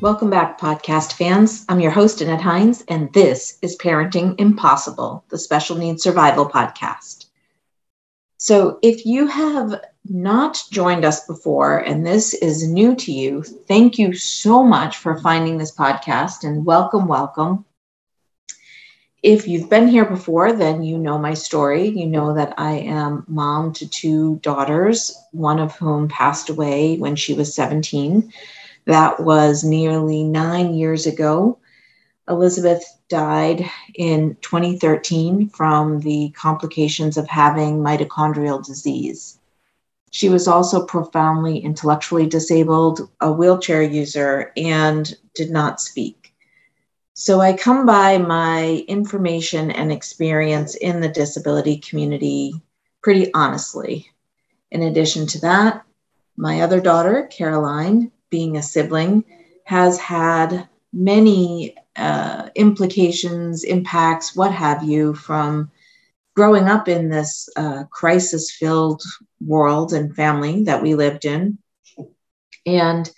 Welcome back, podcast fans. I'm your host, Annette Hines, and this is Parenting Impossible, the Special Needs Survival Podcast. So, if you have not joined us before and this is new to you, thank you so much for finding this podcast and welcome, welcome. If you've been here before, then you know my story. You know that I am mom to two daughters, one of whom passed away when she was 17 that was nearly nine years ago. Elizabeth died in 2013 from the complications of having mitochondrial disease. She was also profoundly intellectually disabled, a wheelchair user, and did not speak. So I come by my information and experience in the disability community pretty honestly. In addition to that, my other daughter, Caroline, being a sibling has had many uh, implications, impacts, what have you, from growing up in this uh, crisis filled world and family that we lived in, and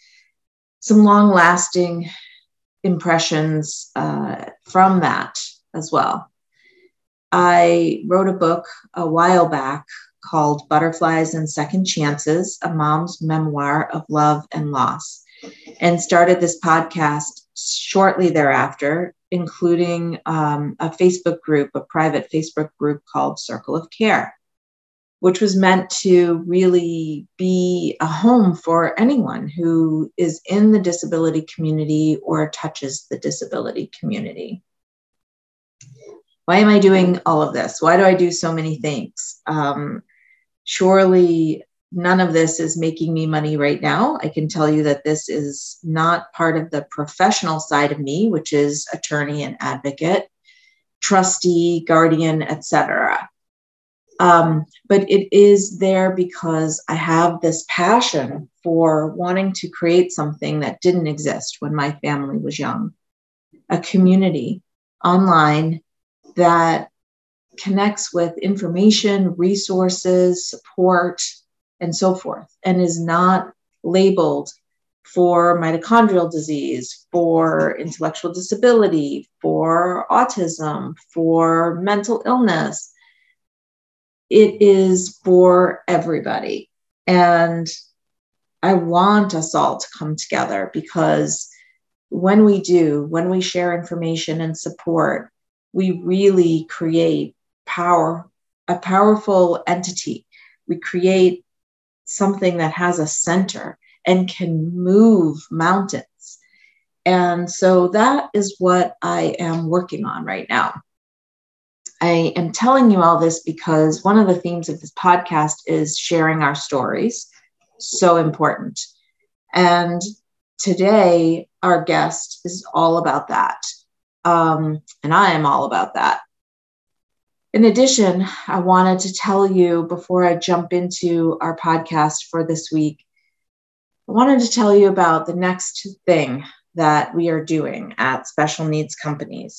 some long lasting impressions uh, from that as well. I wrote a book a while back called Butterflies and Second Chances, a mom's memoir of love and loss, and started this podcast shortly thereafter, including um, a Facebook group, a private Facebook group called Circle of Care, which was meant to really be a home for anyone who is in the disability community or touches the disability community why am I doing all of this? Why do I do so many things? Um, surely none of this is making me money right now. I can tell you that this is not part of the professional side of me, which is attorney and advocate, trustee, guardian, etc. Um, but it is there because I have this passion for wanting to create something that didn't exist when my family was young a community online that connects with information, resources, support, and so forth, and is not labeled for mitochondrial disease, for intellectual disability, for autism, for mental illness. It is for everybody. And I want us all to come together because when we do, when we share information and support, we really create power, a powerful entity. We create something that has a center and can move mountains. And so that is what I am working on right now. I am telling you all this because one of the themes of this podcast is sharing our stories. So important. And today, our guest is all about that. Um, and I am all about that. In addition, I wanted to tell you before I jump into our podcast for this week, I wanted to tell you about the next thing that we are doing at Special Needs Companion.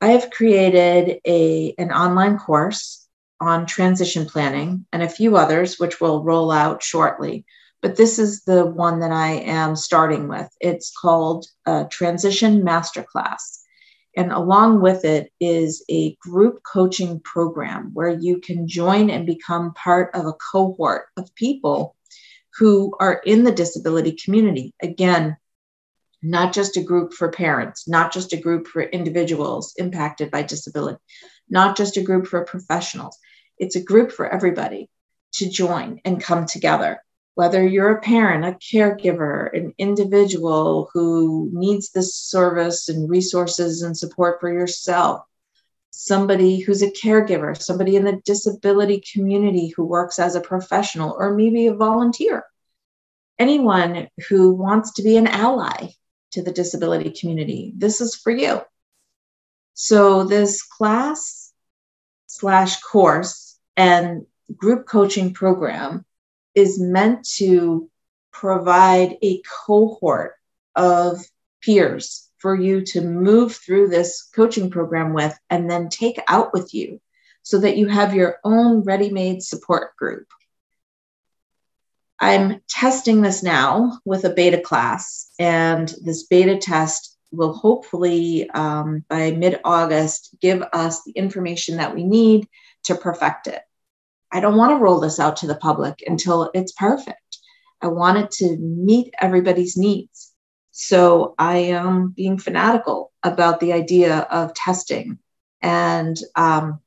I have created a, an online course on transition planning and a few others, which will roll out shortly. But this is the one that I am starting with. It's called a Transition Masterclass. And along with it is a group coaching program where you can join and become part of a cohort of people who are in the disability community. Again, not just a group for parents, not just a group for individuals impacted by disability, not just a group for professionals. It's a group for everybody to join and come together whether you're a parent, a caregiver, an individual who needs this service and resources and support for yourself, somebody who's a caregiver, somebody in the disability community who works as a professional or maybe a volunteer, anyone who wants to be an ally to the disability community, this is for you. So, this class slash course and group coaching program is meant to provide a cohort of peers for you to move through this coaching program with and then take out with you so that you have your own ready made support group. I'm testing this now with a beta class, and this beta test will hopefully um, by mid August give us the information that we need to perfect it. I don't want to roll this out to the public until it's perfect. I want it to meet everybody's needs. So I am being fanatical about the idea of testing. And um,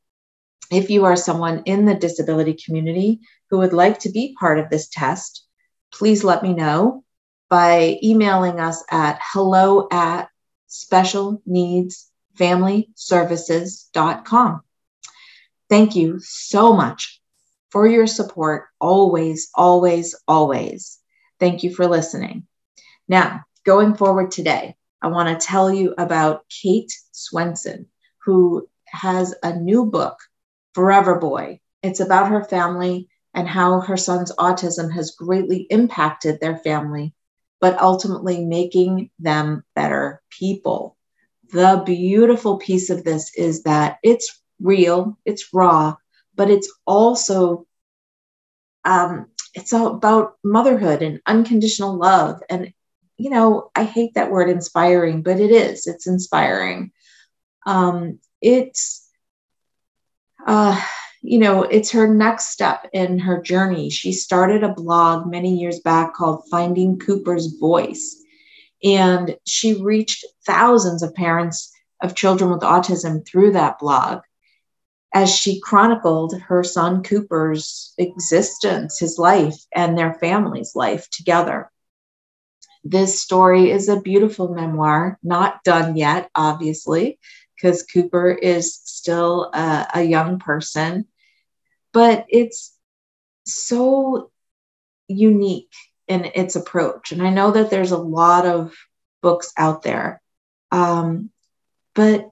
if you are someone in the disability community who would like to be part of this test, please let me know by emailing us at hello at specialneedsfamilyservices.com. Thank you so much for your support always, always, always. Thank you for listening. Now, going forward today, I want to tell you about Kate Swenson, who has a new book, Forever Boy. It's about her family and how her son's autism has greatly impacted their family, but ultimately making them better people. The beautiful piece of this is that it's real, it's raw, but it's also um, it's all about motherhood and unconditional love. And you know i hate that word inspiring but it is it's inspiring. Um, it's uh, you know it's her next step in her journey. She started a blog many years back called finding cooper's voice. And she reached thousands of parents of children with autism through that blog as she chronicled her son Cooper's existence, his life, and their family's life together. This story is a beautiful memoir, not done yet, obviously, because Cooper is still a, a young person, but it's so unique in its approach. And I know that there's a lot of books out there, um, but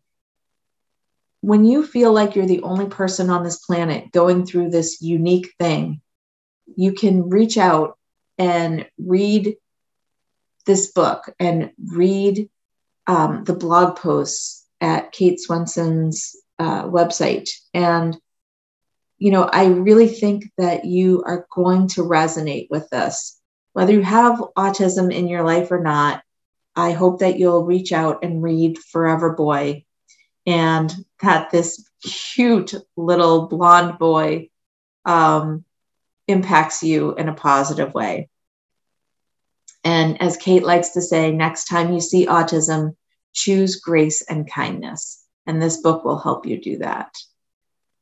when you feel like you're the only person on this planet going through this unique thing, you can reach out and read this book and read um, the blog posts at Kate Swenson's uh, website. And, you know, I really think that you are going to resonate with this. Whether you have autism in your life or not, I hope that you'll reach out and read Forever Boy and that this cute little blonde boy um, impacts you in a positive way. And as Kate likes to say, next time you see autism, choose grace and kindness. And this book will help you do that.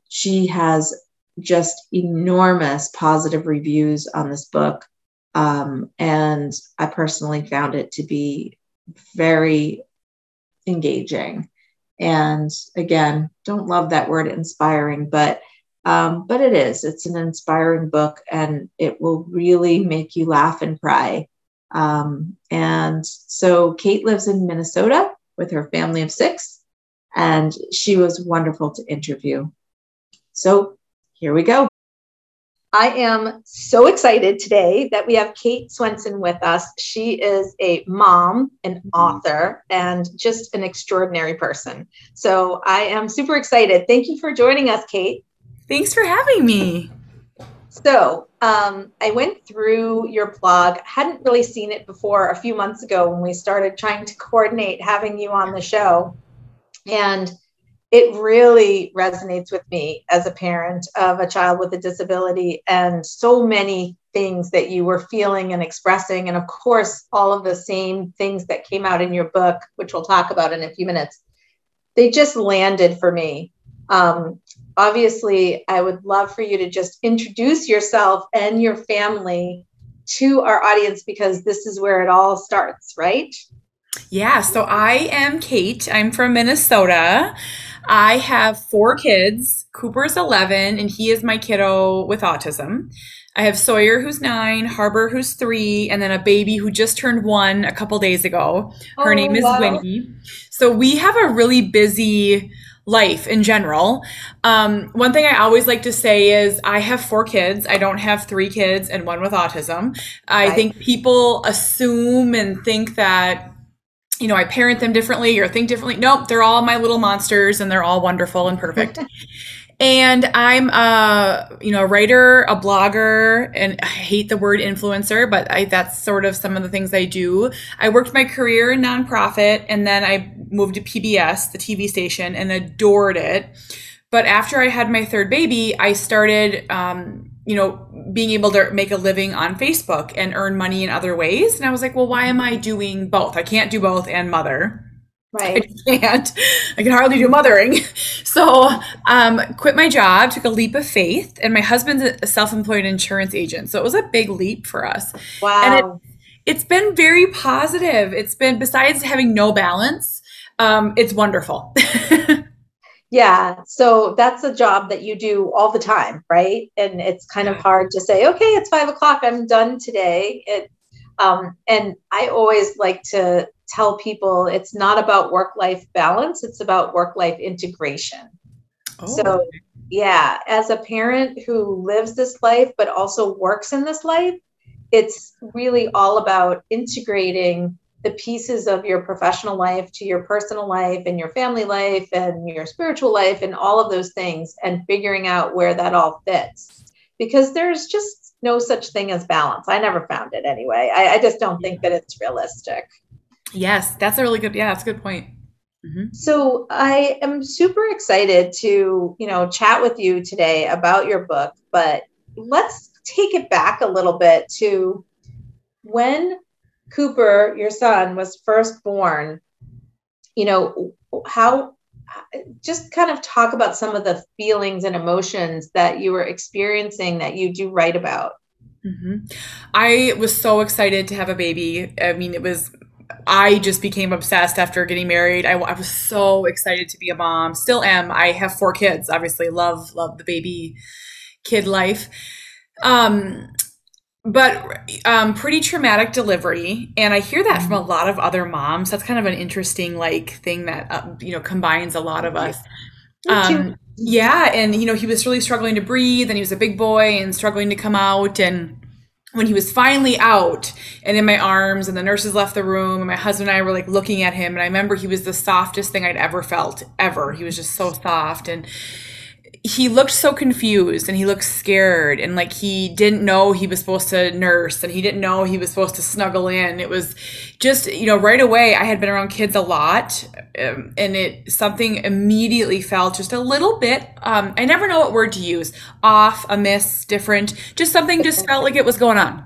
She has just enormous positive reviews on this book. Um, and I personally found it to be very engaging. And again, don't love that word inspiring, but um, but it is. It's an inspiring book, and it will really make you laugh and cry. Um, and so, Kate lives in Minnesota with her family of six, and she was wonderful to interview. So, here we go. I am so excited today that we have Kate Swenson with us. She is a mom, an mm-hmm. author, and just an extraordinary person. So I am super excited. Thank you for joining us, Kate. Thanks for having me. So um, I went through your blog, hadn't really seen it before a few months ago when we started trying to coordinate having you on the show. And it really resonates with me as a parent of a child with a disability and so many things that you were feeling and expressing. And of course, all of the same things that came out in your book, which we'll talk about in a few minutes, they just landed for me. Um, obviously, I would love for you to just introduce yourself and your family to our audience because this is where it all starts, right? Yeah, so I am Kate. I'm from Minnesota. I have four kids. Cooper's 11, and he is my kiddo with autism. I have Sawyer, who's nine, Harbor, who's three, and then a baby who just turned one a couple days ago. Her oh, name is wow. Winnie. So we have a really busy life in general. Um, one thing I always like to say is I have four kids. I don't have three kids and one with autism. I right. think people assume and think that you know, I parent them differently or think differently. Nope, they're all my little monsters and they're all wonderful and perfect. And I'm a, you know, a writer, a blogger, and I hate the word influencer, but I, that's sort of some of the things I do. I worked my career in nonprofit and then I moved to PBS, the TV station, and adored it. But after I had my third baby, I started, um, you know, being able to make a living on Facebook and earn money in other ways. And I was like, well, why am I doing both? I can't do both and mother. Right. I can't. I can hardly do mothering. So, um, quit my job, took a leap of faith, and my husband's a self-employed insurance agent. So it was a big leap for us. Wow. And it, it's been very positive. It's been besides having no balance, um, it's wonderful. yeah. So that's a job that you do all the time, right? And it's kind of hard to say, okay, it's five o'clock, I'm done today. It um, and I always like to tell people it's not about work life balance, it's about work life integration. Oh. So, yeah, as a parent who lives this life but also works in this life, it's really all about integrating the pieces of your professional life to your personal life and your family life and your spiritual life and all of those things and figuring out where that all fits because there's just no such thing as balance. I never found it anyway. I, I just don't think that it's realistic. Yes, that's a really good. Yeah, that's a good point. Mm-hmm. So I am super excited to you know chat with you today about your book, but let's take it back a little bit to when Cooper, your son, was first born. You know how just kind of talk about some of the feelings and emotions that you were experiencing that you do write about. Mm-hmm. I was so excited to have a baby. I mean, it was I just became obsessed after getting married. I, I, was so excited to be a mom. Still am. I have four kids. Obviously, love love the baby kid life. Um, but um, pretty traumatic delivery, and I hear that from a lot of other moms. That's kind of an interesting like thing that uh, you know combines a lot of us. Um, yeah, and you know he was really struggling to breathe, and he was a big boy and struggling to come out, and when he was finally out and in my arms and the nurses left the room and my husband and I were like looking at him and I remember he was the softest thing I'd ever felt ever. He was just so soft and he looked so confused and he looked scared and like he didn't know he was supposed to nurse and he didn't know he was supposed to snuggle in. It was just you know right away i had been around kids a lot um, and it something immediately felt just a little bit um, i never know what word to use off amiss different just something just felt like it was going on.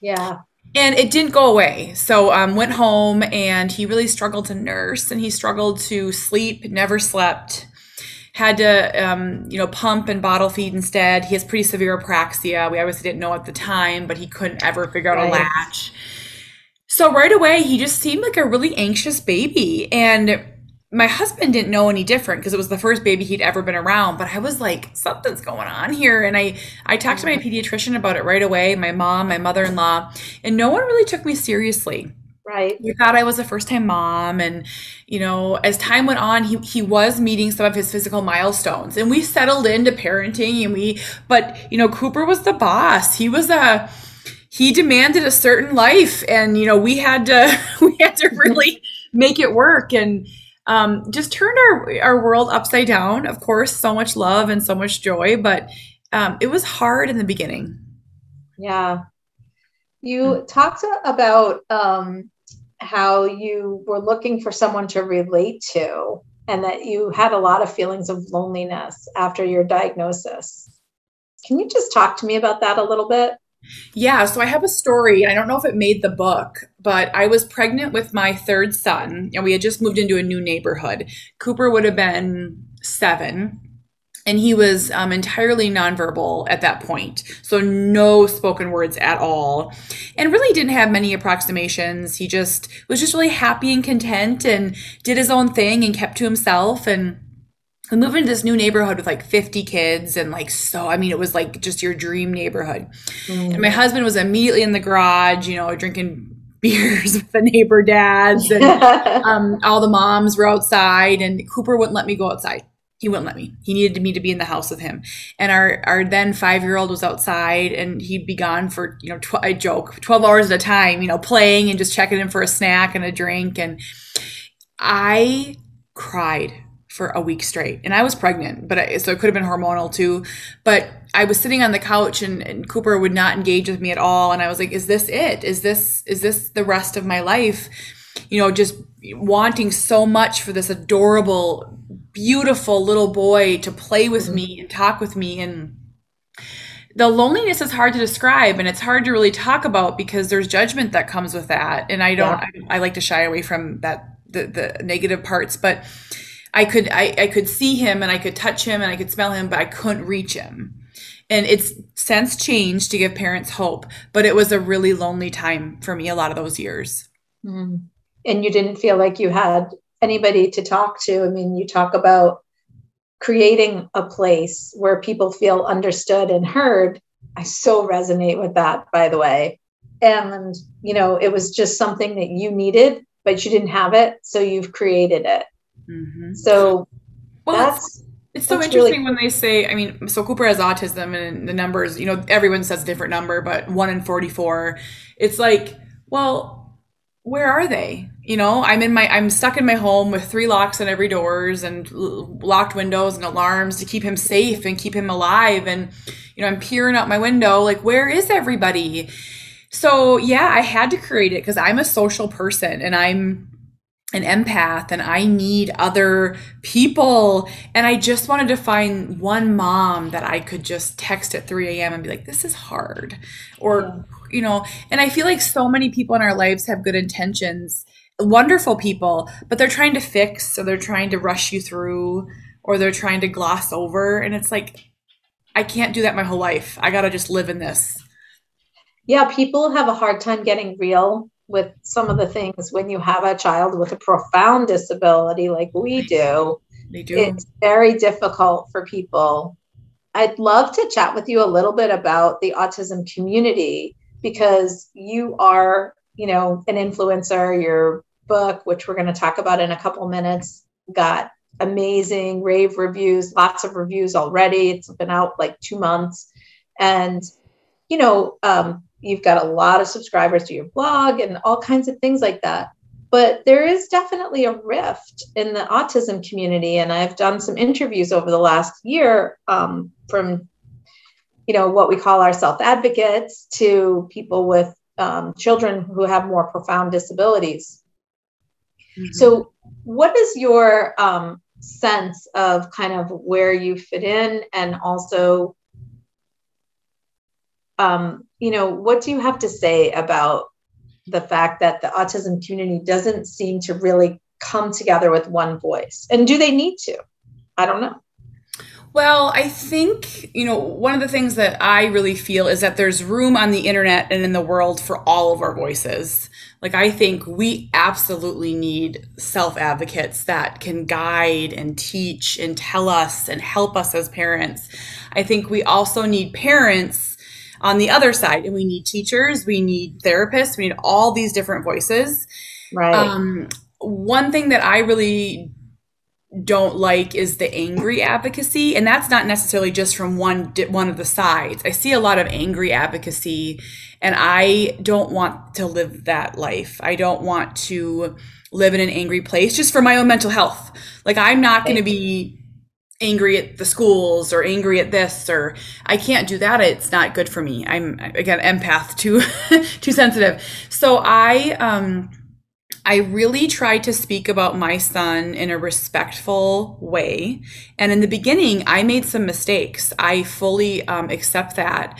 Yeah. And it didn't go away. So um, went home and he really struggled to nurse and he struggled to sleep never slept had to um, you know pump and bottle feed instead. He has pretty severe apraxia. We obviously didn't know at the time but he couldn't ever figure out right. a latch. So right away he just seemed like a really anxious baby. And my husband didn't know any different because it was the first baby he'd ever been around. But i was like something's going on here. And i i talked to my pediatrician about it right away my mom my mother-in-law. And no one really took me seriously Right. You thought I was a first time mom. And, you know, as time went on, he, he was meeting some of his physical milestones and we settled into parenting and we, but, you know, Cooper was the boss. He was a, he demanded a certain life and, you know, we had to, we had to really make it work and, um, just turned our, our world upside down. Of course, so much love and so much joy, but, um, it was hard in the beginning. Yeah. You talked about um, how you were looking for someone to relate to and that you had a lot of feelings of loneliness after your diagnosis. Can you just talk to me about that a little bit? Yeah, so I have a story. I don't know if it made the book, but I was pregnant with my third son, and we had just moved into a new neighborhood. Cooper would have been seven and he was um, entirely nonverbal at that point. So no spoken words at all. And really didn't have many approximations. He just was just really happy and content and did his own thing and kept to himself. And we moved into this new neighborhood with like 50 kids and like so i mean it was like just your dream neighborhood. Mm. and my husband was immediately in the garage you know drinking beers with the neighbor dads and um, all the moms were outside and cooper wouldn't let me go outside he wouldn't let me. He needed me to be in the house with him. And our, our then five year old was outside and he'd be gone for, you know, tw- I joke, 12 hours at a time, you know, playing and just checking in for a snack and a drink. And I cried for a week straight. And I was pregnant, but I, so it could have been hormonal too. But I was sitting on the couch and, and, Cooper would not engage with me at all. And I was like, is this it? Is this, is this the rest of my life? You know, just wanting so much for this adorable, beautiful little boy to play with mm-hmm. me and talk with me. And the loneliness is hard to describe and it's hard to really talk about because there's judgment that comes with that. And I don't, yeah. I, I like to shy away from that, the, the negative parts, but I could I, I could see him and I could touch him and I could smell him, but I couldn't reach him. And it's since changed to give parents hope, but it was a really lonely time for me a lot of those years. Mm. And you didn't feel like you had anybody to talk to. I mean, you talk about creating a place where people feel understood and heard. I so resonate with that, by the way. And, you know, it was just something that you needed, but you didn't have it. So you've created it. Mm-hmm. So well, that's it's so interesting really- when they say, I mean, so Cooper has autism and the numbers, you know, everyone says a different number, but one in 44. It's like, well, where are they? You know, I'm in my, I'm stuck in my home with three locks on every doors and locked windows and alarms to keep him safe and keep him alive. And, you know, I'm peering out my window, like, where is everybody? So yeah, I had to create it because I'm a social person and I'm, an empath and I need other people. And I just wanted to find one mom that I could just text at 3 a.m. and be like, this is hard. Or, you know, and I feel like so many people in our lives have good intentions, wonderful people, but they're trying to fix or they're trying to rush you through or they're trying to gloss over. And it's like, I can't do that my whole life. I got to just live in this. Yeah, people have a hard time getting real with some of the things when you have a child with a profound disability like we do. They do. It's very difficult for people. I'd love to chat with you a little bit about the autism community because you are, you know, an influencer. Your book, which we're going to talk about in a couple minutes, got amazing rave reviews, lots of reviews already. It's been out like two months. And, you know, um, you've got a lot of subscribers to your blog and all kinds of things like that. But there is definitely a rift in the autism community. And I've done some interviews over the last year um, from, you know, what we call our self advocates to people with um, children who have more profound disabilities. Mm-hmm. So, what is your um, sense of kind of where you fit in and also um, you know, what do you have to say about the fact that the autism community doesn't seem to really come together with one voice? And do they need to? I don't know. Well, I think, you know, one of the things that I really feel is that there's room on the internet and in the world for all of our voices. Like, I think we absolutely need self advocates that can guide and teach and tell us and help us as parents. I think we also need parents on the other side and we need teachers we need therapists we need all these different voices right um, one thing that i really don't like is the angry advocacy and that's not necessarily just from one one of the sides. I see a lot of angry advocacy and i don't want to live that life. I don't want to live in an angry place just for my own mental health. Like i'm not going to be angry at the schools or angry at this or I can't do that. It's not good for me. I'm again empath too too sensitive. So I um I really tried to speak about my son in a respectful way and in the beginning I made some mistakes I fully um, accept that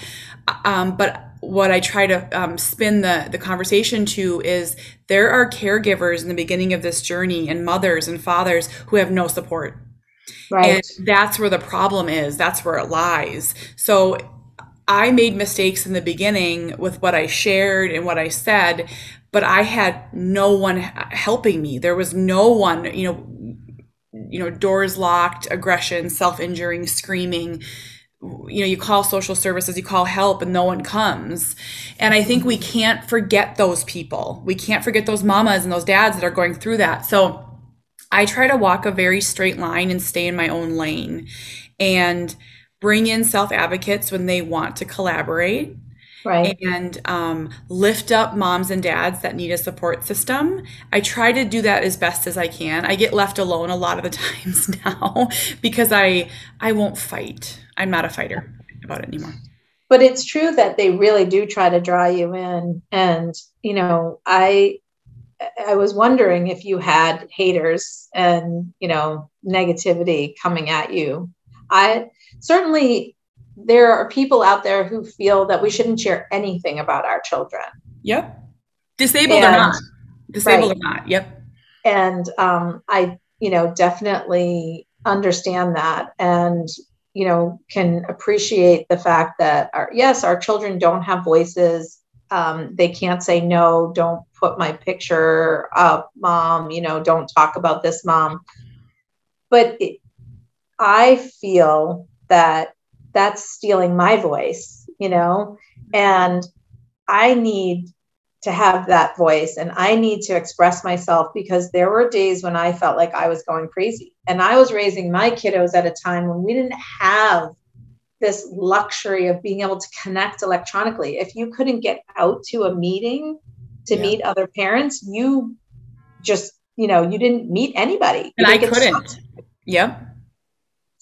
um, but what I try to um, spin the the conversation to is there are caregivers in the beginning of this journey and mothers and fathers who have no support Right. And that's where the problem is. That's where it lies. So I made mistakes in the beginning with what I shared and what I said, but I had no one helping me. There was no one, you know, you know, doors locked, aggression, self-injuring, screaming. You know, you call social services, you call help, and no one comes. And I think we can't forget those people. We can't forget those mamas and those dads that are going through that. So I try to walk a very straight line and stay in my own lane and bring in self advocates when they want to collaborate. Right. and um, lift up moms and dads that need a support system. I try to do that as best as i can. I get left alone a lot of the times now because i i won't fight. I'm not a fighter about it anymore. But it's true that they really do try to draw you in. And you know i i was wondering if you had haters and you know negativity coming at you. I certainly there are people out there who feel that we shouldn't share anything about our children. Yep. Disabled and, or not. Disabled right. or not. Yep. And um, I, you know, definitely understand that and, you know, can appreciate the fact that, our, yes, our children don't have voices. Um, they can't say, no, don't put my picture up, mom, you know, don't talk about this, mom. But it, I feel that that's stealing my voice, you know? And I need to have that voice and I need to express myself because there were days when I felt like I was going crazy. And I was raising my kiddos at a time when we didn't have this luxury of being able to connect electronically. If you couldn't get out to a meeting to yeah. meet other parents, you just, you know, you didn't meet anybody. And I couldn't. Yep.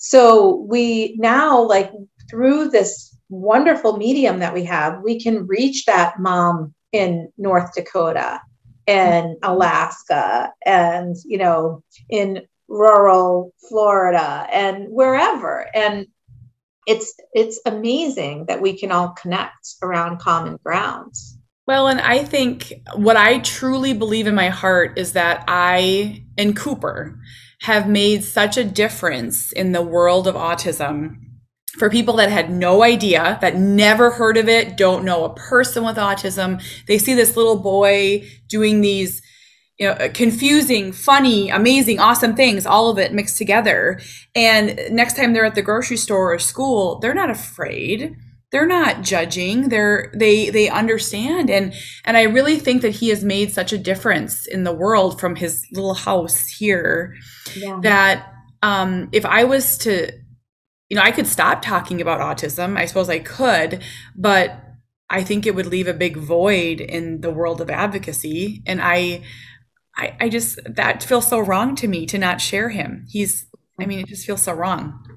So we now, like through this wonderful medium that we have, we can reach that mom in North Dakota and Alaska and, you know, in rural Florida and wherever. And it's it's amazing that we can all connect around common grounds. Well, and I think what I truly believe in my heart is that I and Cooper have made such a difference in the world of autism for people that had no idea, that never heard of it, don't know a person with autism. They see this little boy doing these you know, confusing, funny, amazing, awesome things, all of it mixed together. And next time they're at the grocery store or school, they're not afraid they're not judging. They're they they understand. And and i really think that he has made such a difference in the world from his little house here yeah. that um if i was to you know i could stop talking about autism. I suppose i could but i think it would leave a big void in the world of advocacy. And i i, I just that feels so wrong to me to not share him. He's i mean it just feels so wrong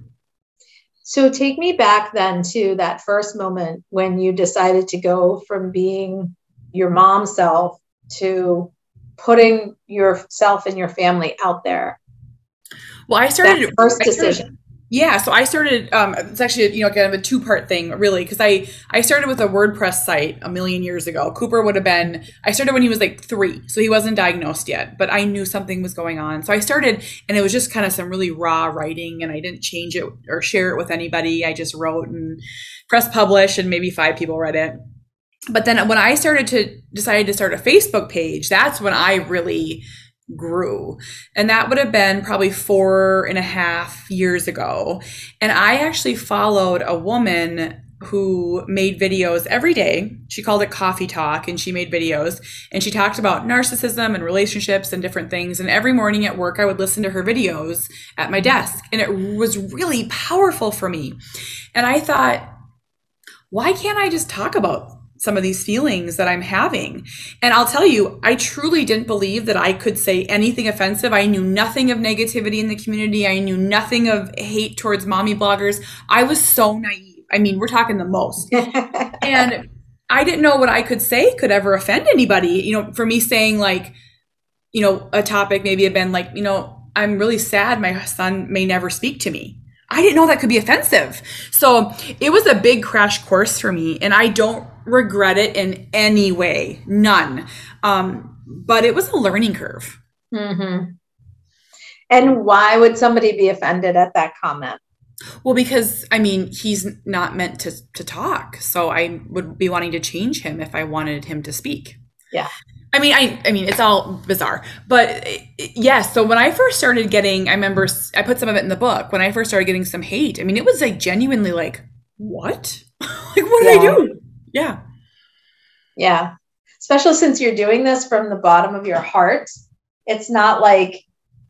so take me back then to that first moment when you decided to go from being your mom self to putting yourself and your family out there. Well, I started that first decision. Yeah, so I started. Um, it's actually you know kind of a two part thing, really, because I I started with a WordPress site a million years ago. Cooper would have been. I started when he was like three, so he wasn't diagnosed yet, but I knew something was going on. So I started, and it was just kind of some really raw writing, and I didn't change it or share it with anybody. I just wrote and press publish, and maybe five people read it. But then when I started to decided to start a Facebook page, that's when I really grew. And that would have been probably four and a half years ago. And I actually followed a woman who made videos every day. She called it Coffee Talk and she made videos and she talked about narcissism and relationships and different things. And every morning at work, I would listen to her videos at my desk and it was really powerful for me. And I thought, why can't I just talk about some of these feelings that I'm having. And I'll tell you, I truly didn't believe that I could say anything offensive. I knew nothing of negativity in the community. I knew nothing of hate towards mommy bloggers. I was so naive. I mean, we're talking the most. and I didn't know what I could say could ever offend anybody. You know, for me saying like, you know, a topic maybe had been like, you know, I'm really sad my son may never speak to me. I didn't know that could be offensive. So it was a big crash course for me. And I don't regret it in any way, none. Um, but it was a learning curve. Mm-hmm. And why would somebody be offended at that comment? Well, because I mean, he's not meant to to talk, so I would be wanting to change him if I wanted him to speak. Yeah. I mean, I I mean, it's all bizarre, but yes. Yeah, so when I first started getting, I remember I put some of it in the book. When I first started getting some hate, I mean, it was like genuinely like, what? like, what did yeah. I do? Yeah. Yeah. Especially since you're doing this from the bottom of your heart. It's not like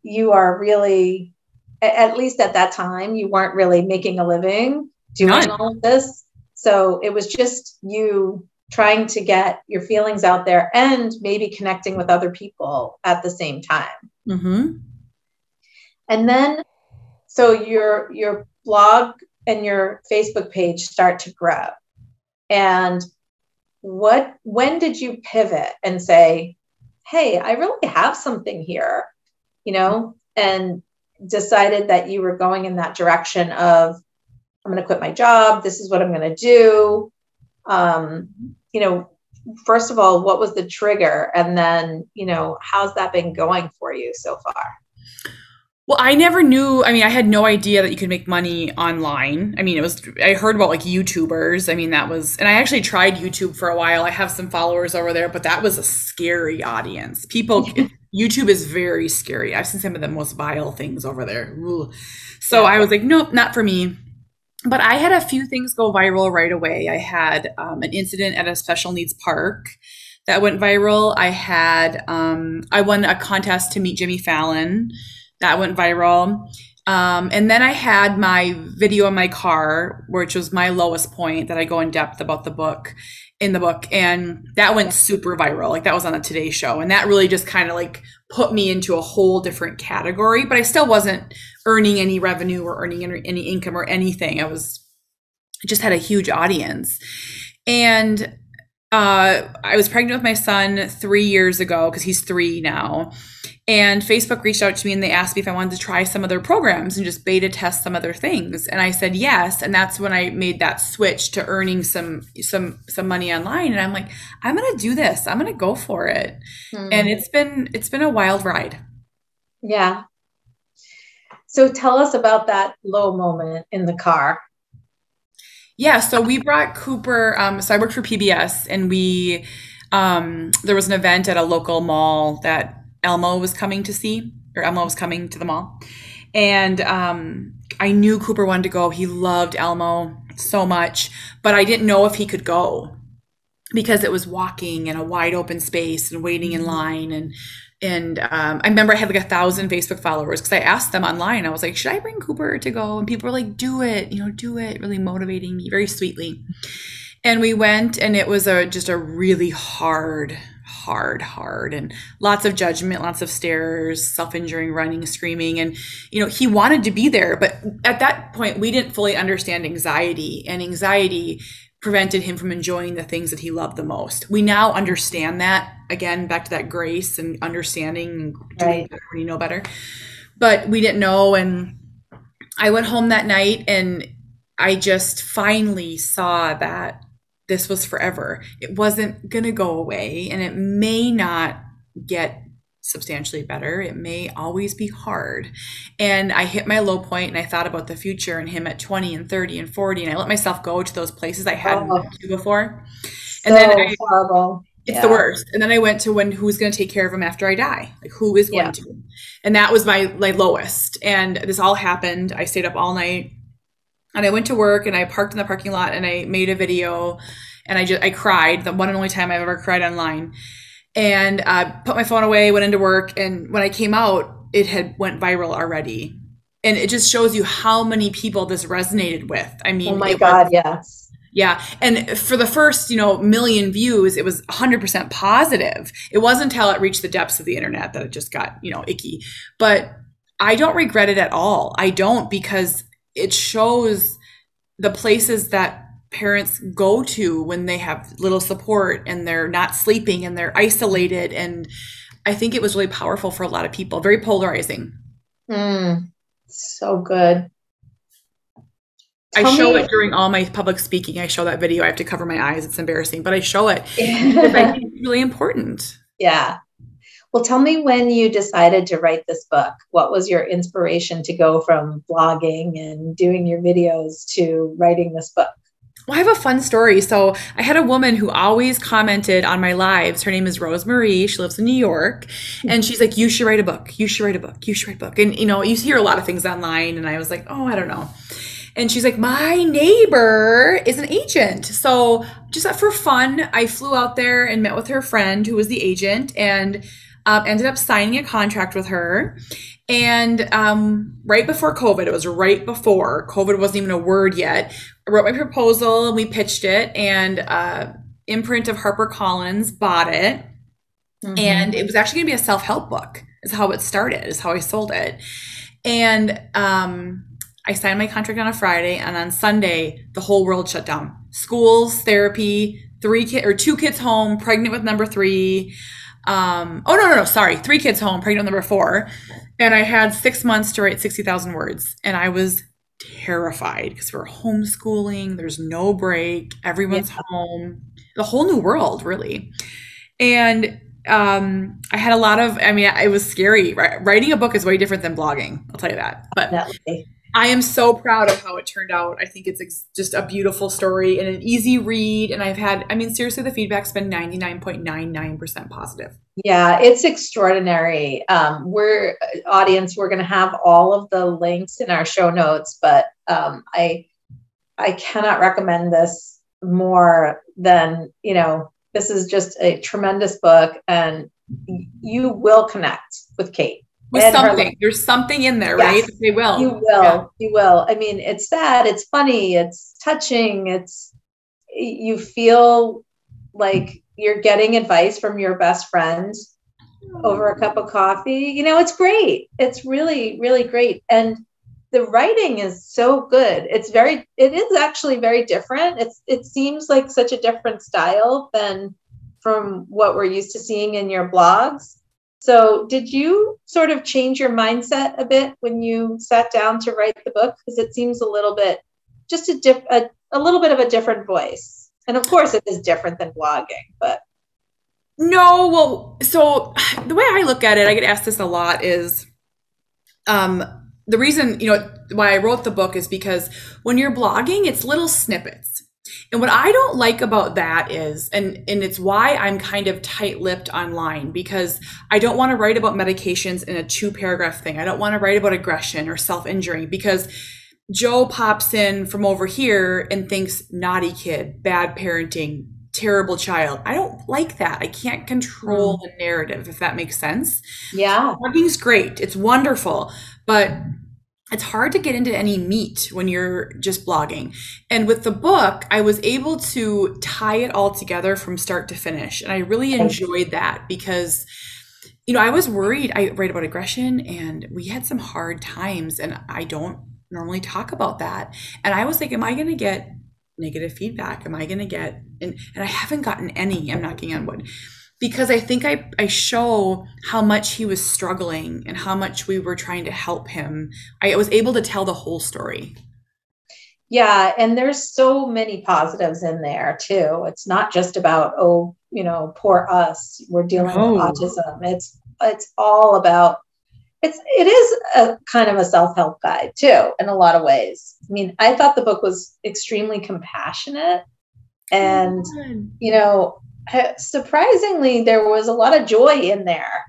you are really, at least at that time, you weren't really making a living doing None. all of this. So it was just you trying to get your feelings out there and maybe connecting with other people at the same time. Mm-hmm. And then, so your your blog and your Facebook page start to grow. And what when did you pivot and say, "Hey, I really have something here," you know, and decided that you were going in that direction of, "I'm going to quit my job. This is what I'm going to do." Um, you know, first of all, what was the trigger, and then you know, how's that been going for you so far? Well, I never knew. I mean, I had no idea that you could make money online. I mean, it was, I heard about like YouTubers. I mean, that was, and I actually tried YouTube for a while. I have some followers over there, but that was a scary audience. People, YouTube is very scary. I've seen some of the most vile things over there. Ooh. So I was like, nope, not for me. But I had a few things go viral right away. I had um, an incident at a special needs park that went viral. I had, um, I won a contest to meet Jimmy Fallon that went viral. Um, and then I had my video in my car, which was my lowest point that I go in depth about the book in the book. And that went super viral. Like that was on the Today Show. And that really just kind of like put me into a whole different category, but I still wasn't earning any revenue or earning any, any income or anything. I was just had a huge audience. And uh, I was pregnant with my son three years ago because he's three now. And Facebook reached out to me and they asked me if I wanted to try some of their programs and just beta test some other things. And I said yes. And that's when I made that switch to earning some some some money online. And I'm like, I'm gonna do this. I'm gonna go for it. Mm-hmm. And it's been it's been a wild ride. Yeah. So tell us about that low moment in the car. Yeah, so we brought Cooper. Um, so I worked for PBS, and we um, there was an event at a local mall that Elmo was coming to see, or Elmo was coming to the mall. And um, I knew Cooper wanted to go. He loved Elmo so much, but I didn't know if he could go because it was walking in a wide open space and waiting in line and and um, I remember I had like a thousand Facebook followers because I asked them online. I was like, "Should I bring Cooper to go?" And people were like, "Do it, you know, do it." Really motivating me very sweetly. And we went, and it was a just a really hard hard, hard, and lots of judgment, lots of stares, self injuring, running, screaming. And, you know, he wanted to be there. But at that point, we didn't fully understand anxiety, and anxiety prevented him from enjoying the things that he loved the most. We now understand that. Again, back to that grace and understanding doing right. better when you know better. But we didn't know. And I went home that night and I just finally saw that this was forever. It wasn't going to go away and it may not get substantially better. It may always be hard. And I hit my low point and I thought about the future and him at 20 and 30 and 40 and I let myself go to those places I hadn't oh, been to before. And so then I, horrible. It's yeah. the worst. And then I went to when who's going to take care of him after I die? Like who is going yeah. to? And that was my like lowest. And this all happened. I stayed up all night and I went to work and I parked in the parking lot and I made a video and I just I cried the one and only time I've ever cried online and uh, put my phone away went into work and when I came out it had went viral already and it just shows you how many people this resonated with I mean oh my god was, yes yeah. And for the first, you know, million views, it was 100% positive. It wasn't until it reached the depths of the internet that it just got, you know, icky. But I don't regret it at all. I don't because it shows the places that parents go to when they have little support and they're not sleeping and they're isolated and i think it was really powerful for a lot of people very polarizing mm, so good Tell I show me. it during all my public speaking. I show that video. I have to cover my eyes. It's embarrassing, but I show it because I think it's really important. Yeah. Well, tell me when you decided to write this book. What was your inspiration to go from blogging and doing your videos to writing this book? Well, I have a fun story. So I had a woman who always commented on my lives. Her name is Rose Marie. She lives in New York. And she's like, You should write a book. You should write a book. You should write a book. And, you know, you hear a lot of things online. And I was like, Oh, I don't know. And she's like, My neighbor is an agent. So just for fun, I flew out there and met with her friend who was the agent. And Uh, ended up signing a contract with her. And um, right before COVID, it was right before COVID wasn't even a word yet. I wrote my proposal and we pitched it, and uh, imprint of HarperCollins bought it. Mm-hmm. And it was actually going to be a self help book, is how it started, is how I sold it. And um, I signed my contract on a Friday, and on Sunday, the whole world shut down. Schools, therapy, three kids or two kids home, pregnant with number three. Um, oh no, no, no, sorry, three kids home, pregnant number four, and I had six months to write sixty thousand words, and I was terrified because we're homeschooling. There's no break. Everyone's yeah. home. The whole new world, really, and um, I had a lot of. I mean, it was scary. Writing a book is way different than blogging. I'll tell you that. But Definitely. I am so proud of how it turned out. I think it's ex- just a beautiful story and an easy read. And I've had, I mean, seriously, the feedback's been 99.99% positive. Yeah, it's extraordinary. Um, we're, audience, we're going to have all of the links in our show notes, but um, I, I cannot recommend this more than, you know, this is just a tremendous book and you will connect with Kate with and something. Her, There's something in there, yes, right? They will. You will. Yeah. You will. I mean, it's sad. It's funny. It's touching. It's you feel like you're getting advice from your best friend over a cup of coffee. You know, it's great. It's really, really great. And the writing is so good. It's very. It is actually very different. It's. It seems like such a different style than from what we're used to seeing in your blogs so, did you sort of change your mindset a bit when you sat down to write the book? Because it seems a little bit, just a, diff- a, a little bit of a different voice. And of course, it is different than blogging, but. No, well, so the way I look at it, I get asked this a lot is um, the reason, you know, why I wrote the book is because when you're blogging, it's little snippets. And what I don't like about that is, and, and it's why I'm kind of tight lipped online because I don't want to write about medications in a two paragraph thing. I don't want to write about aggression or self injury because Joe pops in from over here and thinks naughty kid, bad parenting, terrible child. I don't like that. I can't control mm. the narrative, if that makes sense. Yeah. Blogging's great. It's wonderful. But it's hard to get into any meat when you're just blogging. And with the book, I was able to tie it all together from start to finish. And I really enjoyed that because, you know, I was worried. I write about aggression and we had some hard times, and I don't normally talk about that. And I was like, am I going to get negative feedback? Am I going to get, and, and I haven't gotten any. I'm knocking on wood because I think I, I show how much he was struggling and how much we were trying to help him. I was able to tell the whole story. Yeah, and there's so many positives in there too. It's not just about oh, you know, poor us. We're dealing no. with autism. It's it's all about it's it is a kind of a self-help guide too in a lot of ways. I mean, I thought the book was extremely compassionate and you know surprisingly, there was a lot of joy in there.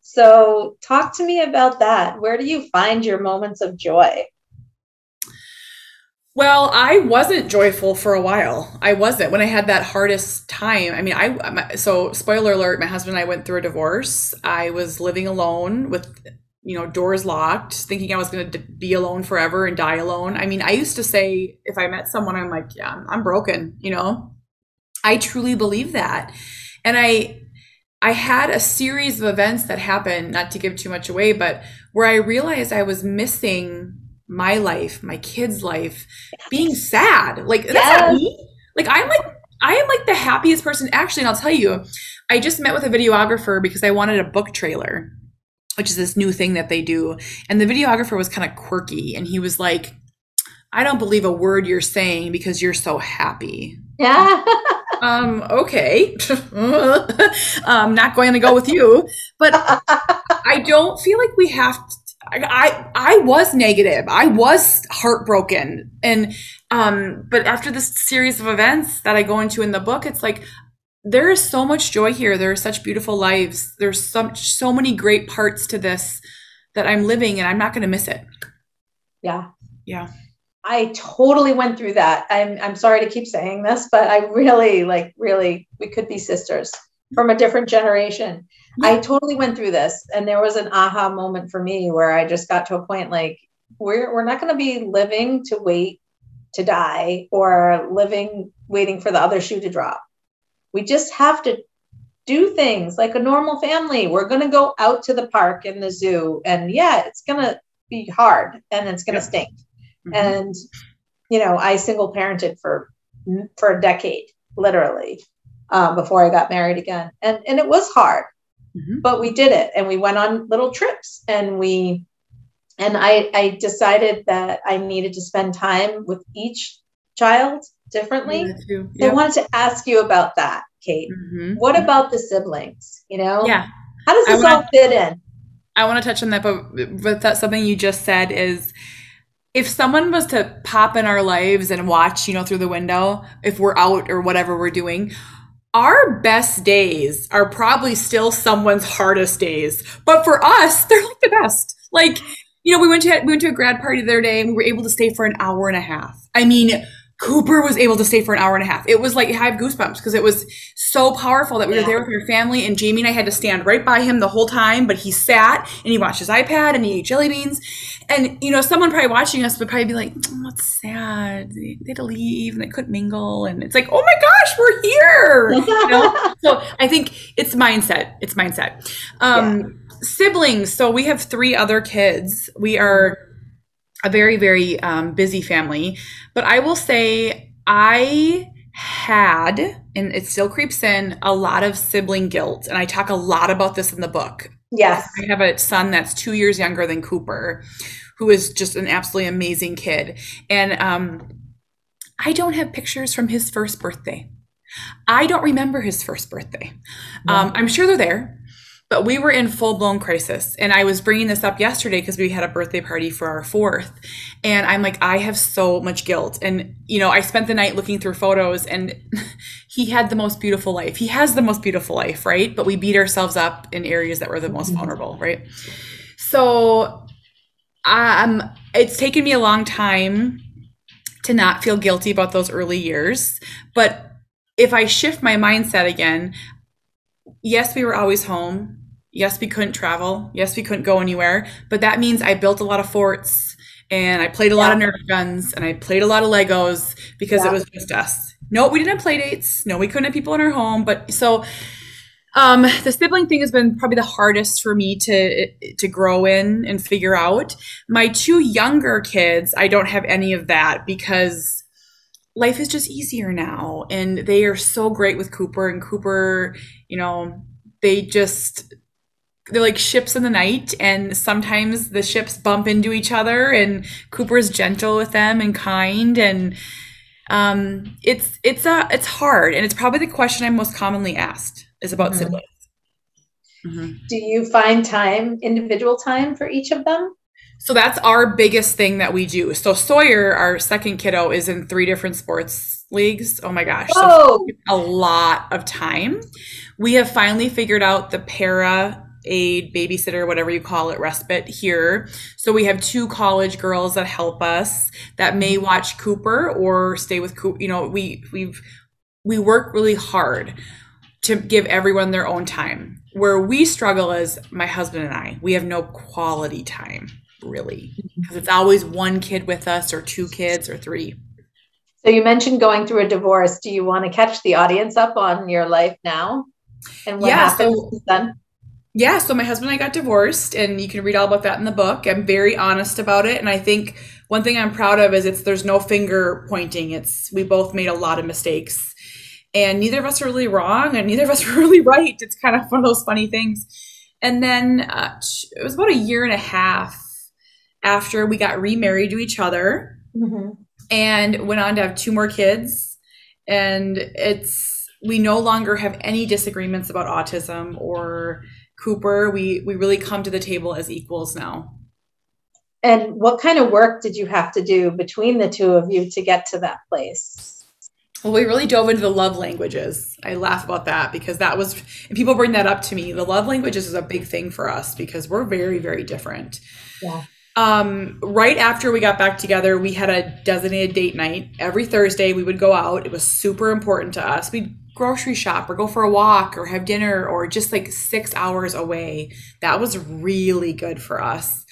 So, talk to me about that. Where do you find your moments of joy? Well, I wasn't joyful for a while. I wasn't when I had that hardest time. I mean, I so spoiler alert, my husband and I went through a divorce. I was living alone with you know doors locked, thinking I was going to be alone forever and die alone. I mean, I used to say if I met someone I'm like, yeah, I'm broken, you know. I truly believe that. And I I had a series of events that happened, not to give too much away, but where I realized I was missing my life, my kids' life, being sad. Like yes. that's not me. Like I'm like I am like the happiest person. Actually, and I'll tell you, I just met with a videographer because I wanted a book trailer, which is this new thing that they do. And the videographer was kind of quirky, and he was like, "I don't believe a word you're saying because you're so happy." Yeah. um, okay. I'm not going to go with you, but I don't feel like we have to, I, I was negative. I was heartbroken. And, um, but after this series of events that I go into in the book, it's like, there is so much joy here. There are such beautiful lives. There's so, so many great parts to this that I'm living and I'm not going to miss it. Yeah. Yeah. I totally went through that. I'm I'm sorry to keep saying this, but I really like really we could be sisters. from a different generation. I totally went through this, and there was an aha moment for me where I just got to a point like we're we're not going to be living to wait to die or living waiting for the other shoe to drop. We just have to do things like a normal family. We're going to go out to the park and the zoo, and yeah, it's going to be hard and it's going to yeah. stink. Mm-hmm. And you know, I single parented for for a decade, literally, um, before I got married again, and and it was hard, mm-hmm. but we did it, and we went on little trips, and we, and I I decided that I needed to spend time with each child differently. Yeah, yep. I wanted to ask you about that, Kate. Mm-hmm. What about the siblings? You know, yeah, how does this wanna, all fit in? I want to touch on that, but but that's something you just said is if someone was to pop in our lives and watch, you know, through the window, if we're out or whatever we're doing, our best days are probably still someone's hardest days. But for us, they're like the best. Like, you know, we went to we went to a grad party the other day and we were able to stay for an hour and a half. I mean, Cooper was able to stay for an hour and a half. It was like I have goosebumps because it was so powerful that we yeah. were there with our family and Jamie and I had to stand right by him the whole time, but he sat and he watched his iPad and he ate jelly beans. And you know, someone probably watching us would probably be like, oh, "That's sad. They, they, had to leave and they couldn't mingle." And it's like, "Oh my gosh, we're here!" you know? So I think it's mindset. It's mindset. Um, yeah. Siblings. So we have three other kids. We are a very very um, busy family. But i will say i had and it still creeps in a lot of sibling guilt. And i talk a lot about this in the book. Yes. I have a son that's two years younger than cooper who is just an absolutely amazing kid. And um, i don't have pictures from his first birthday. I don't remember his first birthday. Um, i'm sure they're there but we were in full blown crisis. And I was bringing this up yesterday because we had a birthday party for our fourth. And I'm like, I have so much guilt. And, you know, I spent the night looking through photos and he had the most beautiful life. He has the most beautiful life, right? But we beat ourselves up in areas that were the most mm-hmm. vulnerable, right? So, um, it's taken me a long time to not feel guilty about those early years. But if I shift my mindset again, yes, we were always home. Yes, we couldn't travel. Yes, we couldn't go anywhere. But that means I built a lot of forts and I played a lot of Nerf guns and I played a lot of Legos because yeah. it was just us. No, we didn't have play dates. No, we couldn't have people in our home. But so um, the sibling thing has been probably the hardest for me to to grow in and figure out. My two younger kids, I don't have any of that because life is just easier now and they are so great with Cooper and Cooper, you know, they just they're like ships in the night and sometimes the ships bump into each other and Cooper's gentle with them and kind and um it's it's a it's hard and it's probably the question I'm most commonly asked is about mm-hmm. siblings. Mm-hmm. Do you find time individual time for each of them? So that's our biggest thing that we do. So Sawyer, our second kiddo, is in three different sports leagues. Oh my gosh. So a lot of time. We have finally figured out the para aid babysitter whatever you call it respite here so we have two college girls that help us that may mm-hmm. watch cooper or stay with cooper you know we we've we work really hard to give everyone their own time where we struggle is my husband and i we have no quality time really. Because it's always one kid with us or two kids or three. So you mentioned going through a divorce. Do you want to catch the audience up on your life now and what yeah, happened so, then? Yeah so my husband and i got divorced and you can read all about that in the book. I'm very honest about it and i think one thing i'm proud of is it's there's no finger pointing. It's we both made a lot of mistakes and neither of us are really wrong and neither of us are really right. It's kind of one of those funny things. And then uh, it was about a year and a half after we got remarried to each other mm-hmm. and went on to have two more kids. And it's, we no longer have any disagreements about autism or Cooper. We, we really come to the table as equals now. And what kind of work did you have to do between the two of you to get to that place? Well, we really dove into the love languages. I laugh about that because that was, and people bring that up to me. The love languages is a big thing for us because we're very, very different. Yeah um, right after we got back together, we had a designated date night. Every Thursday, we would go out. It was super important to us. We'd grocery shop or go for a walk or have dinner or just like six hours away. That was really good for us.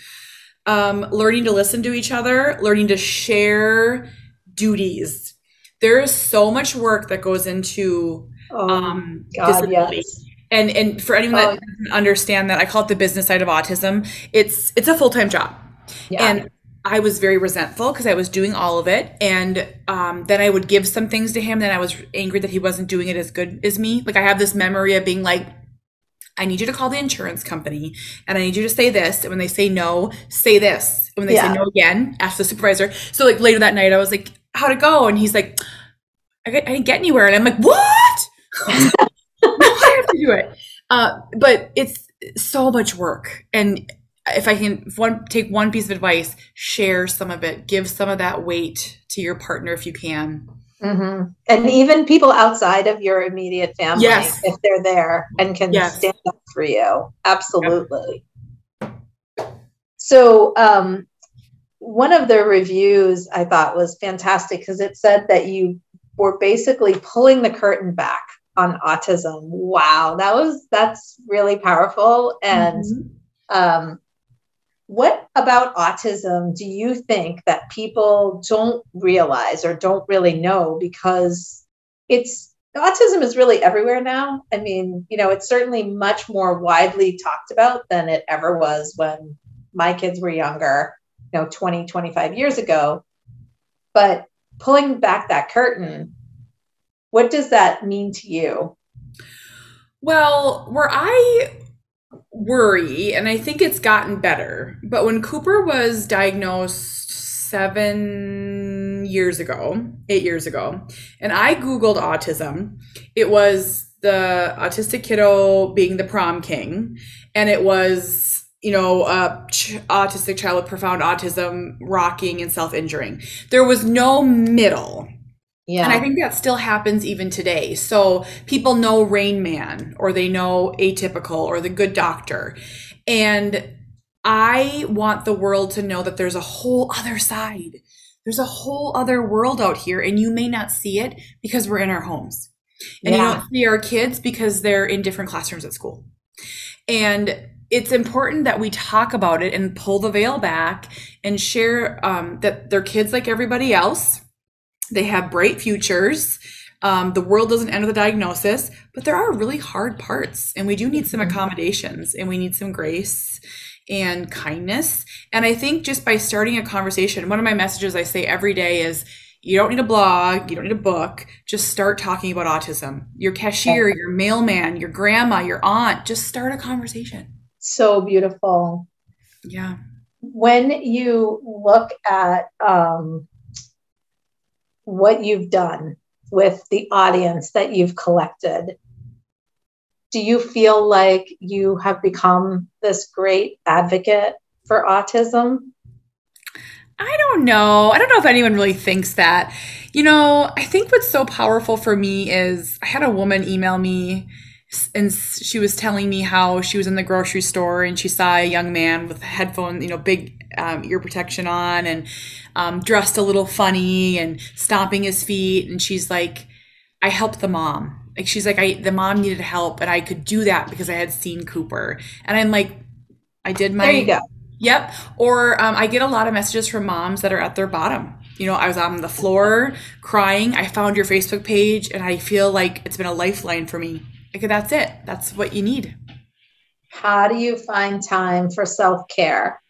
Um, learning to listen to each other, learning to share duties. There is so much work that goes into Oh, um, God, disability. yes. And and for anyone that Oh. doesn't understand that, I call it the business side of autism. It's it's a full time job. Yeah. And I was very resentful because I was doing all of it. And um, then I would give some things to him. Then I was angry that he wasn't doing it as good as me. Like I have this memory of being like, I need you to call the insurance company and I need you to say this. And when they say no, say this. And when they Yeah. say no again, ask the supervisor. So like later that night, I was like, how'd it go? And he's like, I, I didn't get anywhere. And I'm like, what? I have to do it. Uh, but it's so much work. And if I can if one take one piece of advice, share some of it. Give some of that weight to your partner if you can. hmm And even people outside of your immediate family, Yes. if they're there and can Yes. stand up for you. Absolutely. So, um, one of the reviews I thought was fantastic because it said that you were basically pulling the curtain back on autism. Wow, that was that's really powerful. And Mhm. um, what about autism do you think that people don't realize or don't really know? Because it's autism is really everywhere now. I mean you know it's certainly much more widely talked about than it ever was when my kids were younger you know 20 25 years ago. But pulling back that curtain what does that mean to you? Well, where I worry, and I think it's gotten better, but when Cooper was diagnosed seven years ago, eight years ago, and I Googled autism, it was the autistic kiddo being the prom king, and it was, you know, a ch- autistic child with profound autism rocking and self injuring. There was no middle. Yeah And I think that still happens even today. So people know Rain Man or they know Atypical or The Good Doctor. And I want the world to know that there's a whole other side. There's a whole other world out here, and you may not see it because we're in our homes. And you don't see our kids because they're in different classrooms at school. And it's important that we talk about it and pull the veil back and share um, that they're kids like everybody else they have bright futures. Um, the world doesn't end with a diagnosis, but there are really hard parts, and we do need some Mhm. accommodations and we need some grace and kindness. And I think just by starting a conversation, one of my messages I say every day is you don't need a blog, you don't need a book, just start talking about autism. Your cashier, your mailman, your grandma, your aunt, just start a conversation. so beautiful Yeah. when you look at um, what you've done with the audience that you've collected, do you feel like you have become this great advocate for autism? I don't know. I don't know if anyone really thinks that. You know, I think what's so powerful for me is I had a woman email me and she was telling me how she was in the grocery store and she saw a young man with headphones, you know, big um, ear protection on and um, dressed a little funny and stomping his feet. And she's like, I helped the mom. Like she's like, I the mom needed help and I could do that because I had seen Cooper. And I'm like, I did my There you go. Yep. Or um, I get a lot of messages from moms that are at their bottom. You know, I was on the floor crying. I found your Facebook page and I feel like it's been a lifeline for me. Like, that's it. That's what you need. How do you find time for self care?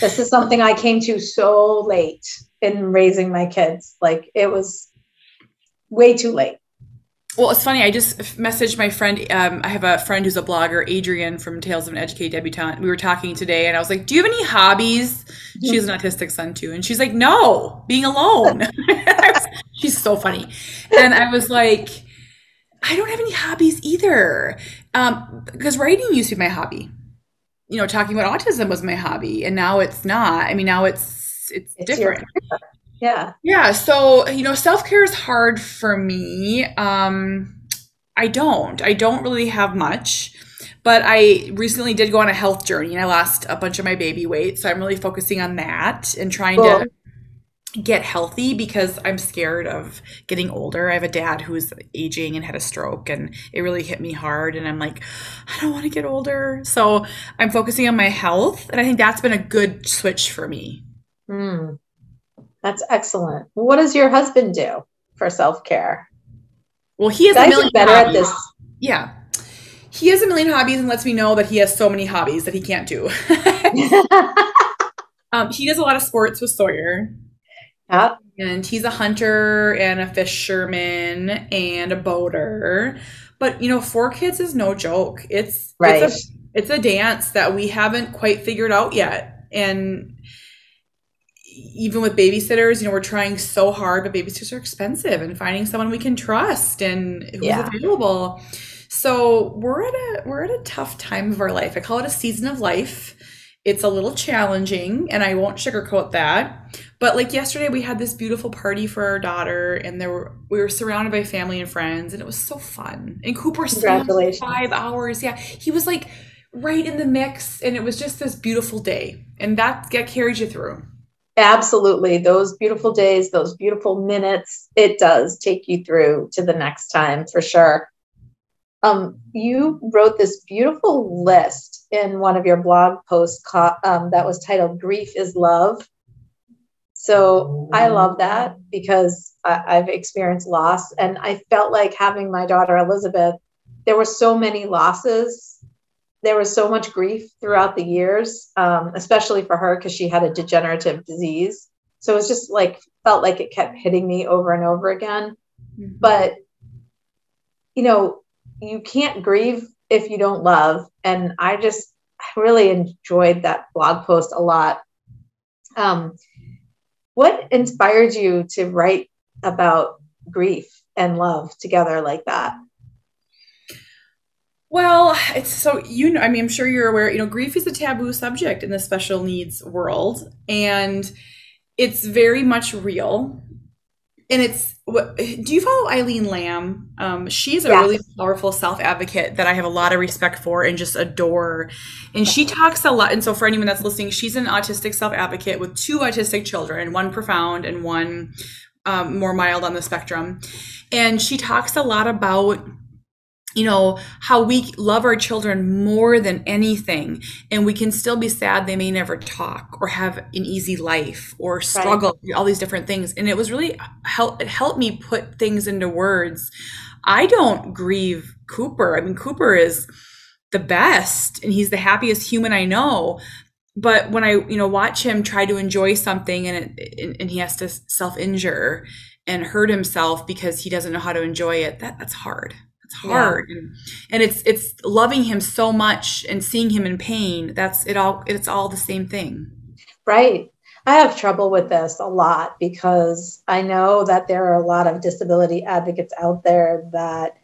This is something I came to so late in raising my kids. Like it was way too late. Well, it's funny. I just messaged my friend. Um, I have a friend who's a blogger, Adrian from Tales of an Educated Debutante. We were talking today, and I was like, "Do you have any hobbies?" She has an autistic son too, and she's like, "No, being alone." Was- she's so funny, and I was like, "I don't have any hobbies either," um, because writing used to be my hobby. You know, talking about autism was my hobby, and now it's not. I mean, now it's it's, It's different. Yeah. Yeah, so you know, self-care is hard for me. Um I don't. I don't really have much. But I recently did go on a health journey and I lost a bunch of my baby weight, so I'm really focusing on that and trying Cool. to get healthy because I'm scared of getting older. I have a dad who's aging and had a stroke and it really hit me hard and I'm like I don't want to get older. So I'm focusing on my health and I think that's been a good switch for me. Mm, that's excellent. What does your husband do for self-care? Well, he has Guys a million better hobbies. at this. Yeah. He has a million hobbies and lets me know that he has so many hobbies that he can't do. um, he does a lot of sports with Sawyer. Yeah. And he's a hunter and a fisherman and a boater. But you know, four kids is no joke. It's right. It's a, it's a dance that we haven't quite figured out yet. And even with babysitters, you know, we're trying so hard, but babysitters are expensive and finding someone we can trust and who's yeah. available. So we're at a we're at a tough time of our life. I call it a season of life. It's a little challenging, and I won't sugarcoat that. But like yesterday, we had this beautiful party for our daughter, and there were we were surrounded by family and friends, and it was so fun. And Cooper stayed five hours. Yeah, he was like right in the mix, and it was just this beautiful day, and that that carried you through. Absolutely, those beautiful days, those beautiful minutes, it does take you through to the next time for sure. Um, you wrote this beautiful list in one of your blog posts um, that was titled Grief is Love. So I love that because I, have experienced loss. And I felt like having my daughter Elizabeth, there were so many losses. There was so much grief throughout the years, um, especially for her because she had a degenerative disease. So it was just like, felt like it kept hitting me over and over again. Mm-hmm. But, you know, you can't grieve if you don't love. And I just really enjoyed that blog post a lot. Um, what inspired you to write about grief and love together like that? Well, it's so you know, I mean, I'm sure you're aware, you know, grief is a taboo subject in the special needs world and it's very much real and it's what do you follow Eileen Lamb? Um, she's a yes. really powerful self advocate that I have a lot of respect for and just adore. And she talks a lot. And so, for anyone that's listening, she's an autistic self advocate with two autistic children, one profound and one um, more mild on the spectrum. And she talks a lot about you know, how we love our children more than anything. And we can still be sad they may never talk or have an easy life or struggle, right. all these different things. And it was really help it helped me put things into words. I don't grieve Cooper. I mean, Cooper is the best and he's the happiest human I know. But when I, you know, watch him try to enjoy something and it, and he has to self-injure and hurt himself because he doesn't know how to enjoy it, that that's hard it's hard yeah. and, and it's it's loving him so much and seeing him in pain that's it all it's all the same thing. Right. I have trouble with this a lot because i know that there are a lot of disability advocates out there that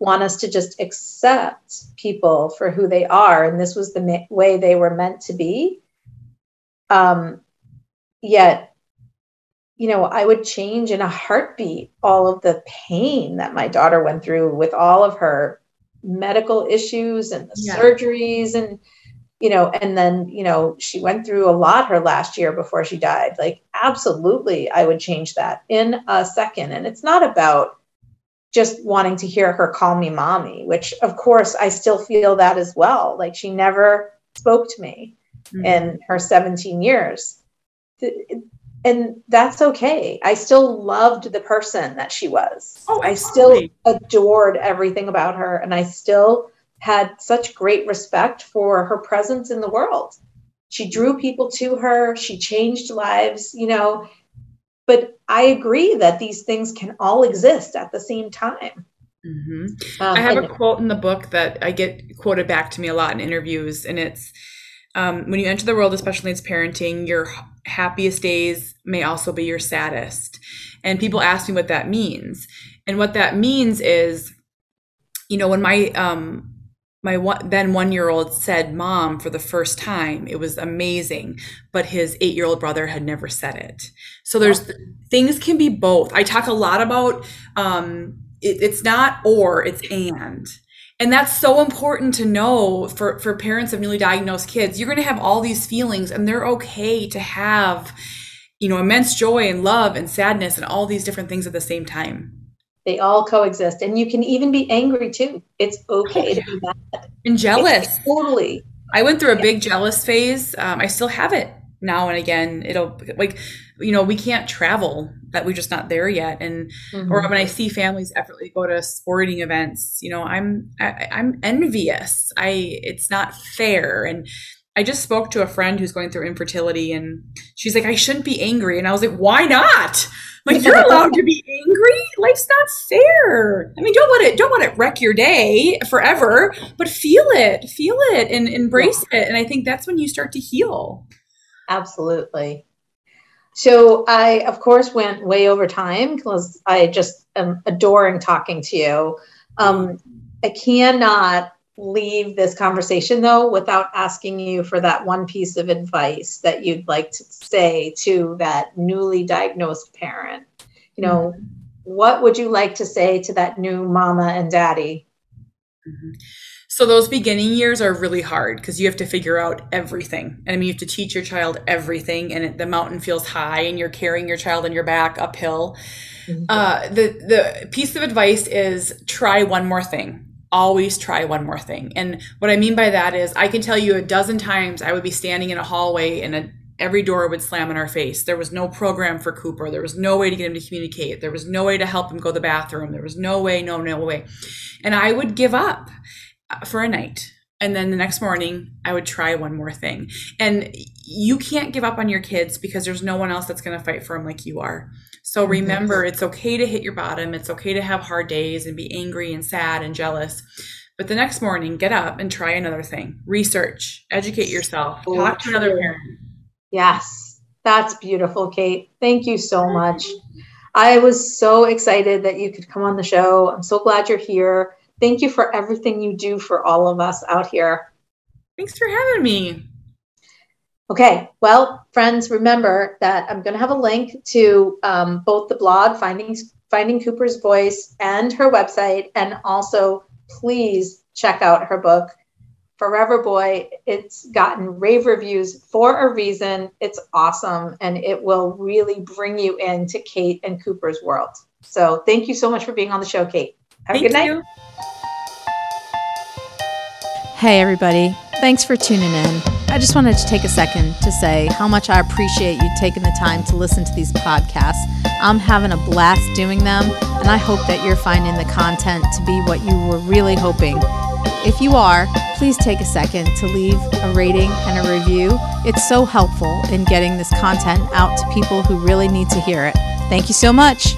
want us to just accept people for who they are and this was the ma- way they were meant to be. Um, yet you know, I would change in a heartbeat all of the pain that my daughter went through with all of her medical issues and the yeah. surgeries and you know and then you know she went through a lot her last year before she died like absolutely i would change that in a second and it's not about just wanting to hear her call me mommy which of course i still feel that as well like she never spoke to me mm-hmm. in her 17 years and that's okay. I still loved the person that she was. Oh, I still adored everything about her, and I still had such great respect for her presence in the world. She drew people to her, she changed lives, you know. But I agree that these things can all exist at the same time. Mm-hmm. Um, I have and- a quote in the book that I get quoted back to me a lot in interviews, and it's um, when you enter the world, especially it's parenting, your happiest days may also be your saddest. And people ask me what that means. And what that means is, you know, when my um my one, then one year old said mom for the first time, it was amazing. But his eight year old brother had never said it. So there's things can be both. I talk a lot about um, it, it's not or, it's and and that's so important to know for for parents of newly diagnosed kids you're going to have all these feelings and they're okay to have you know, immense joy and love and sadness and all these different things at the same time. They all coexist. And you can even be angry too. It's okay to be mad. And jealous. It's totally. I went through a big jealous phase. Um, I still have it now and again. It'll like, you know, we can't travel that we're just not there yet. And mm-hmm. or when I see families effortlessly go to sporting events, you know, I'm I, I'm envious. I it's not fair. And I just spoke to a friend who's going through infertility, and she's like, I shouldn't be angry. And I was like, Why not? Like you're allowed to be angry. Life's not fair. I mean, don't let it don't let it wreck your day forever, but feel it, feel it, and embrace yeah. it. And I think that's when you start to heal. Absolutely. So I, of course, went way over time because I just am adoring talking to you. Um, I cannot leave this conversation though without asking you for that one piece of advice that you'd like to say to that newly diagnosed parent. You know, mm-hmm. what would you like to say to that new mama and daddy? Mm-hmm. So those beginning years are really hard because you have to figure out everything. And I mean, you have to teach your child everything, and it, the mountain feels high, and you're carrying your child on your back uphill. Mm-hmm. Uh, the the piece of advice is try one more thing. Always try one more thing. And what I mean by that is, I can tell you a dozen times I would be standing in a hallway and a every door would slam in our face. There was no program for Cooper. There was no way to get him to communicate. There was no way to help him go to the bathroom. There was no way, no, no way. And I would give up for a night. And then the next morning i would try one more thing. And you can't give up on your kids because there's no one else that's going to fight for them like you are. So mm-hmm. remember it's okay to hit your bottom. It's okay to have hard days and be angry and sad and jealous. But the next morning get up and try another thing. Research. Educate yourself. Talk to another parent. Yes. That's beautiful kate. Thank you so much. I was so excited that you could come on the show. I'm so glad you're here Thank you for everything you do for all of us out here. Thanks for having me. Okay, well, friends, remember that I'm going to have a link to um, both the blog, Finding, Finding Cooper's Voice, and her website. And also, please check out her book, Forever Boy. It's gotten rave reviews for a reason. It's awesome, and it will really bring you into Kate and Cooper's world. So, thank you so much for being on the show, Kate. Have thank a good night. You. Hey, everybody. Thanks for tuning in. I just wanted to take a second to say how much I appreciate you taking the time to listen to these podcasts. I'm having a blast doing them, and I hope that you're finding the content to be what you were really hoping. If you are, please take a second to leave a rating and a review. It's so helpful in getting this content out to people who really need to hear it. Thank you so much.